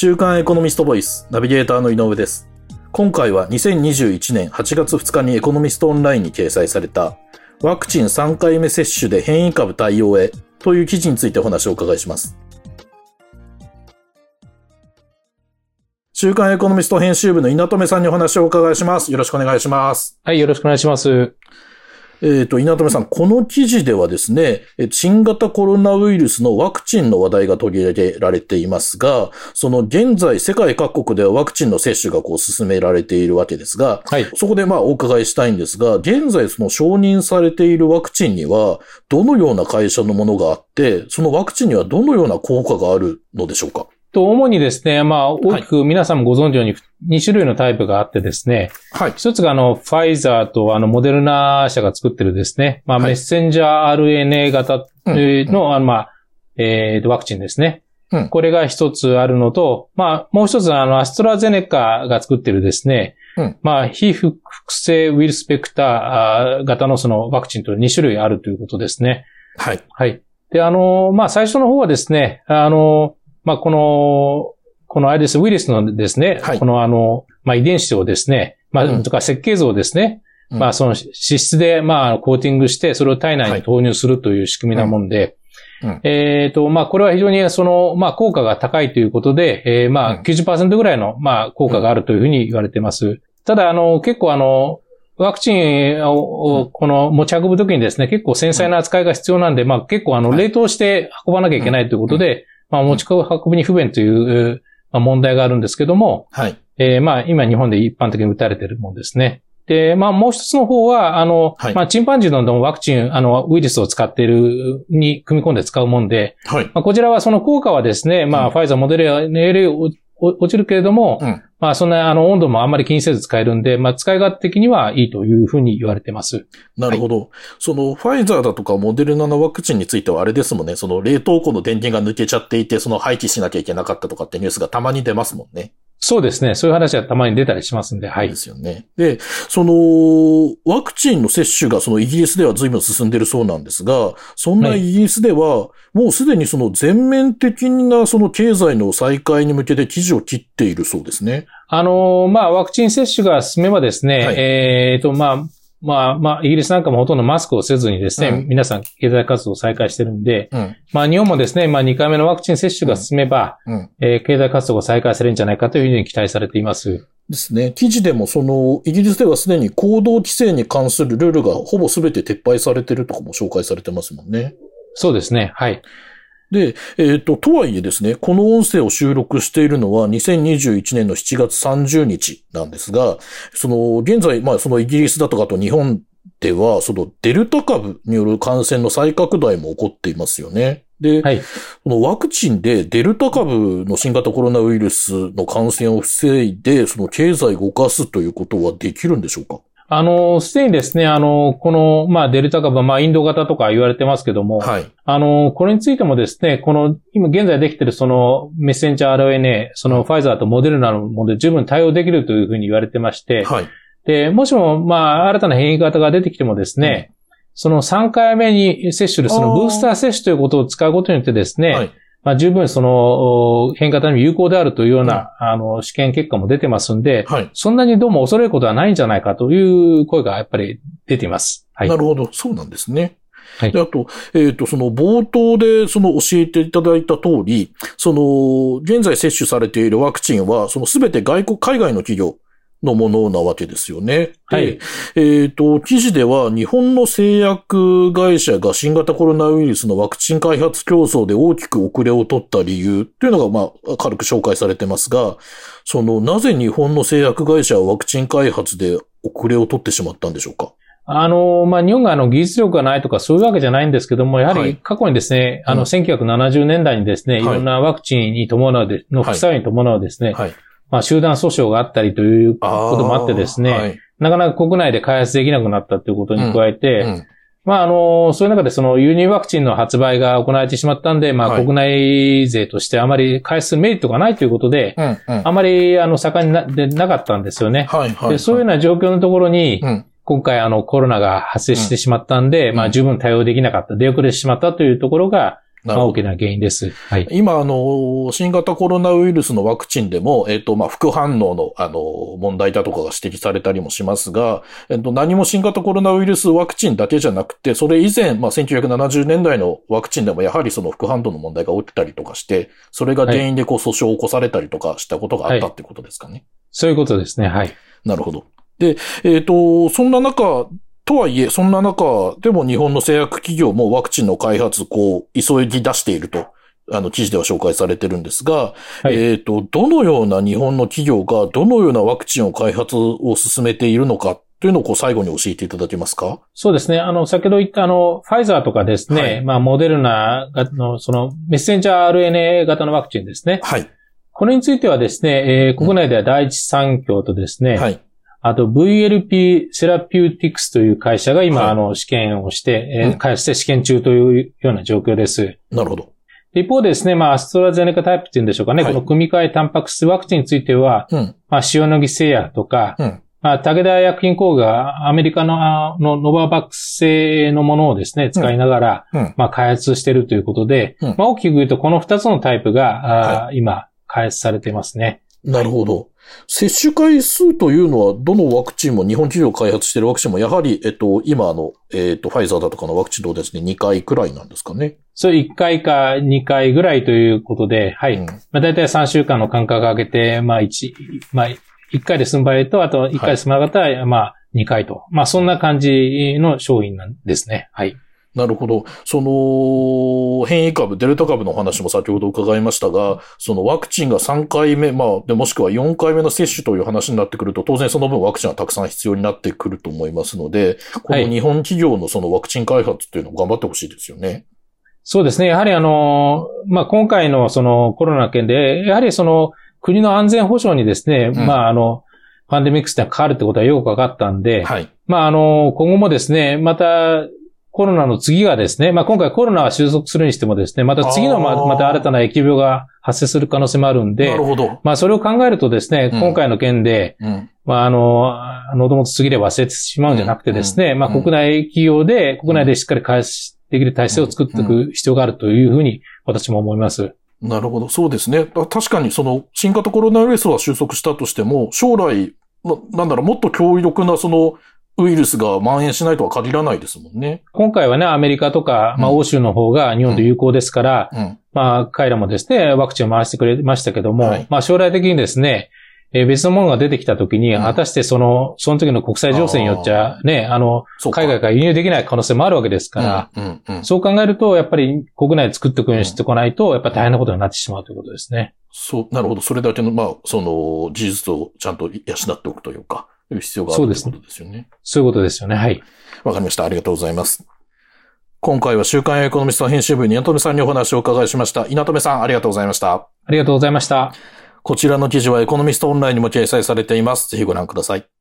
週刊エコノミストボイスナビゲーターの井上です。今回は2021年8月2日にエコノミストオンラインに掲載されたワクチン3回目接種で変異株対応へという記事についてお話をお伺いします。週刊エコノミスト編集部の稲留さんにお話をお伺いします。よろしくお願いします。はい、よろしくお願いします。えっ、ー、と、稲留さん、この記事ではですね、新型コロナウイルスのワクチンの話題が取り上げられていますが、その現在世界各国ではワクチンの接種がこう進められているわけですが、はい、そこでまあお伺いしたいんですが、現在その承認されているワクチンには、どのような会社のものがあって、そのワクチンにはどのような効果があるのでしょうか？と、主にですね、まあ、大きく皆さんもご存知のように2種類のタイプがあってですね。はい。一つがあの、ファイザーとあの、モデルナ社が作ってるですね、まあ、メッセンジャー RNA 型の、あの、まあ、えー、ワクチンですね。うん、これが一つあるのと、まあ、もう一つあの、アストラゼネカが作ってるですね、うん、まあ、非複製ウイルスペクター型のそのワクチンと2種類あるということですね。はい。はい。で、あの、まあ、最初の方はですね、あの、まあ、この、このアイリスウイルスのですね、はい、このあの、まあ、遺伝子をですね、まあ、うん、とか設計図をですね、うん、まあ、その脂質で、まあ、コーティングして、それを体内に投入するという仕組みなもんで、はい、えっ、ー、と、まあ、これは非常にその、まあ、効果が高いということで、えー、まあ、90%ぐらいの、まあ、効果があるというふうに言われています。ただ、あの、結構あの、ワクチンを、この持ち運ぶときにですね、結構繊細な扱いが必要なんで、まあ結構あの、冷凍して運ばなきゃいけないということで、まあ、持ち運びに不便という、まあ、問題があるんですけども、はい。えー、まあ、今日本で一般的に打たれているものですね。で、まあ、もう一つの方は、あの、はい、まあ、チンパンジーのワクチン、あの、ウイルスを使っている、に組み込んで使うもんで、はい。まあ、こちらはその効果はですね、まあ、うん、ファイザー、モデルやネイ落ちるけれども、うん、まあそんなあの温度もあんまり気にせず使えるんで、まあ使い勝手的にはいいというふうに言われてます。なるほど。はい、そのファイザーだとかモデルナのワクチンについてはあれですもんね、その冷凍庫の電源が抜けちゃっていて、その廃棄しなきゃいけなかったとかってニュースがたまに出ますもんね。そうですね。そういう話はたまに出たりしますんで、はい。ですよね。で、その、ワクチンの接種がそのイギリスでは随分進んでるそうなんですが、そんなイギリスでは、もうすでにその全面的なその経済の再開に向けて記事を切っているそうですね。あの、まあ、ワクチン接種が進めばですね、はい、えっ、ー、と、まあ、まあ、まあ、イギリスなんかもほとんどマスクをせずにですね、うん、皆さん経済活動を再開してるんで、うん、まあ、日本もですね、まあ、2回目のワクチン接種が進めば、うん、えー、経済活動が再開されるんじゃないかというふうに期待されています。ですね。記事でもその、イギリスではすでに行動規制に関するルールがほぼ全て撤廃されてるとかも紹介されてますもんね。そうですね。はい。で、えっ、ー、と、とはいえですね、この音声を収録しているのは2021年の7月30日なんですが、その、現在、まあ、そのイギリスだとかと日本では、そのデルタ株による感染の再拡大も起こっていますよね。で、はい、このワクチンでデルタ株の新型コロナウイルスの感染を防いで、その経済を動かすということはできるんでしょうか？あの、すでにですね、あの、この、まあ、デルタ株は、まあ、インド型とか言われてますけども、はい。あの、これについてもですね、この、今現在できているその、メッセンジャー RNA、その、ファイザーとモデルナのもので十分対応できるというふうに言われてまして、はい。で、もしも、まあ、新たな変異型が出てきてもですね、うん、その3回目に接種する、そのブースター接種ということを使うことによってですね、はいまあ、十分その変異型に有効であるというような、あの、試験結果も出てますんで、はい、そんなにどうも恐れることはないんじゃないかという声がやっぱり出ています。はい、なるほど。そうなんですね。はい。で、あと、えっ、ー、と、その冒頭でその教えていただいた通り、その、現在接種されているワクチンは、そのすべて外国、海外の企業、のものなわけですよね。はい。えっ、ー、と、記事では日本の製薬会社が新型コロナウイルスのワクチン開発競争で大きく遅れを取った理由っていうのが、まあ、軽く紹介されてますが、その、なぜ日本の製薬会社はワクチン開発で遅れを取ってしまったんでしょうか？あの、まあ、日本があの技術力がないとかそういうわけじゃないんですけども、やはり過去にですね、はい、あの、1970年代にですね、い。ろんなワクチンに伴うで、の副作用に伴うですね、はい、まあ、集団訴訟があったりということもあってですね、はい、なかなか国内で開発できなくなったということに加えて、うんうん、まあ、あの、そういう中でその輸入ワクチンの発売が行われてしまったんで、まあ、国内勢としてあまり開発するメリットがないということで、うんうん、あまり、あの、盛んになでなかったんですよね。はいはい、でそういうような状況のところに、今回あのコロナが発生してしまったんで、まあ十分対応できなかった、出遅れてしまったというところが、大きな原因です。はい。今、あの、新型コロナウイルスのワクチンでも、えっ、ー、と、まあ、副反応の、あの、問題だとかが指摘されたりもしますが、えっ、ー、と、何も新型コロナウイルスワクチンだけじゃなくて、それ以前、まあ、1970年代のワクチンでもやはりその副反応の問題が起きたりとかして、それが原因でこう訴訟を起こされたりとかしたことがあったってことですかね。はい、そういうことですね。はい。なるほど。で、えっ、ー、と、そんな中、とはいえ、そんな中でも日本の製薬企業もワクチンの開発、こう、急ぎ出していると。あの、記事では紹介されてるんですが、はい、えっ、と、どのような日本の企業がどのようなワクチンを開発を進めているのかというのをこう最後に教えていただけますか？そうですね。あの、先ほど言ったあの、ファイザーとかですね、はい、まあ、モデルナの、その、メッセンジャー RNA 型のワクチンですね。はい。これについてはですね、えー、国内では第一三共とですね、はい。あと VLP セラピューティクスという会社が今、はい、あの、試験をして、えー、開発して試験中というような状況です。なるほど。一方ですね、まあ、アストラゼネカタイプっていうんでしょうかね、はい、この組み換えタンパク質ワクチンについては、うん、まあ、塩野義製薬とか、うん、まあ、武田薬品工がアメリカののノババックス製のものをですね、使いながら、うん、まあ、開発しているということで、まあ、大きく言うとこの二つのタイプが、はい、今、開発されていますね。なるほど。接種回数というのは、どのワクチンも、日本企業開発しているワクチンも、やはり、えっと、今の、えっと、ファイザーだとかのワクチンとですね、2回くらいなんですかね？そう、1回か2回ぐらいということで、はい。うん、まあ、大体3週間の間隔を空けて、まあ、1、まあ、1回で済む場合と、あと1回で済まなかったら、はい、まあ、2回と。まあ、そんな感じの商品なんですね。はい。なるほど。その、変異株、デルタ株の話も先ほど伺いましたが、そのワクチンが3回目、まあ、でもしくは4回目の接種という話になってくると、当然その分ワクチンはたくさん必要になってくると思いますので、この日本企業のそのワクチン開発っていうのを頑張ってほしいですよね。そうですね。やはりあの、まあ、今回のそのコロナ件で、やはりその国の安全保障にですね、うん、まあ、あの、パンデミックスって関わるってことはよく分かったんで、はい。まあ、あの、今後もですね、また、コロナの次がですね、まあ今回コロナは収束するにしてもですね、また次のままた新たな疫病が発生する可能性もあるんで、なるほど。まあそれを考えるとですね、うん、今回の件で、うん、まああの、喉元過ぎれば忘れてしまうんじゃなくてですね、うん、まあ国内企業で、国内でしっかり開発できる体制を作っていく必要があるというふうに私も思います。なるほど。そうですね。確かにその新型コロナウイルスは収束したとしても、将来、なんだろう、もっと強力なそのウイルスが蔓延しないとは限らないですもんね。今回はね、アメリカとか、まあ、欧州の方が日本と有効ですから、うん。うん、まあ、彼らもですね、ワクチンを回してくれましたけども、はい、まあ、将来的にですね、えー、別のものが出てきたときに、果たしてその、その時の国際情勢によっちゃ、ね、あの、海外から輸入できない可能性もあるわけですから、そう考えると、やっぱり国内で作っていくようにしてこないと、やっぱ大変なことになってしまうということですね。そう、なるほど。それだけの、まあ、その、事実をちゃんと養っておくというか。必要があるということですよね。そういうことですよね。はい。わかりました。ありがとうございます。今回は週刊エコノミスト編集部稲富さんにお話をお伺いしました。稲富さん、ありがとうございました。ありがとうございました。こちらの記事はエコノミストオンラインにも掲載されています。ぜひご覧ください。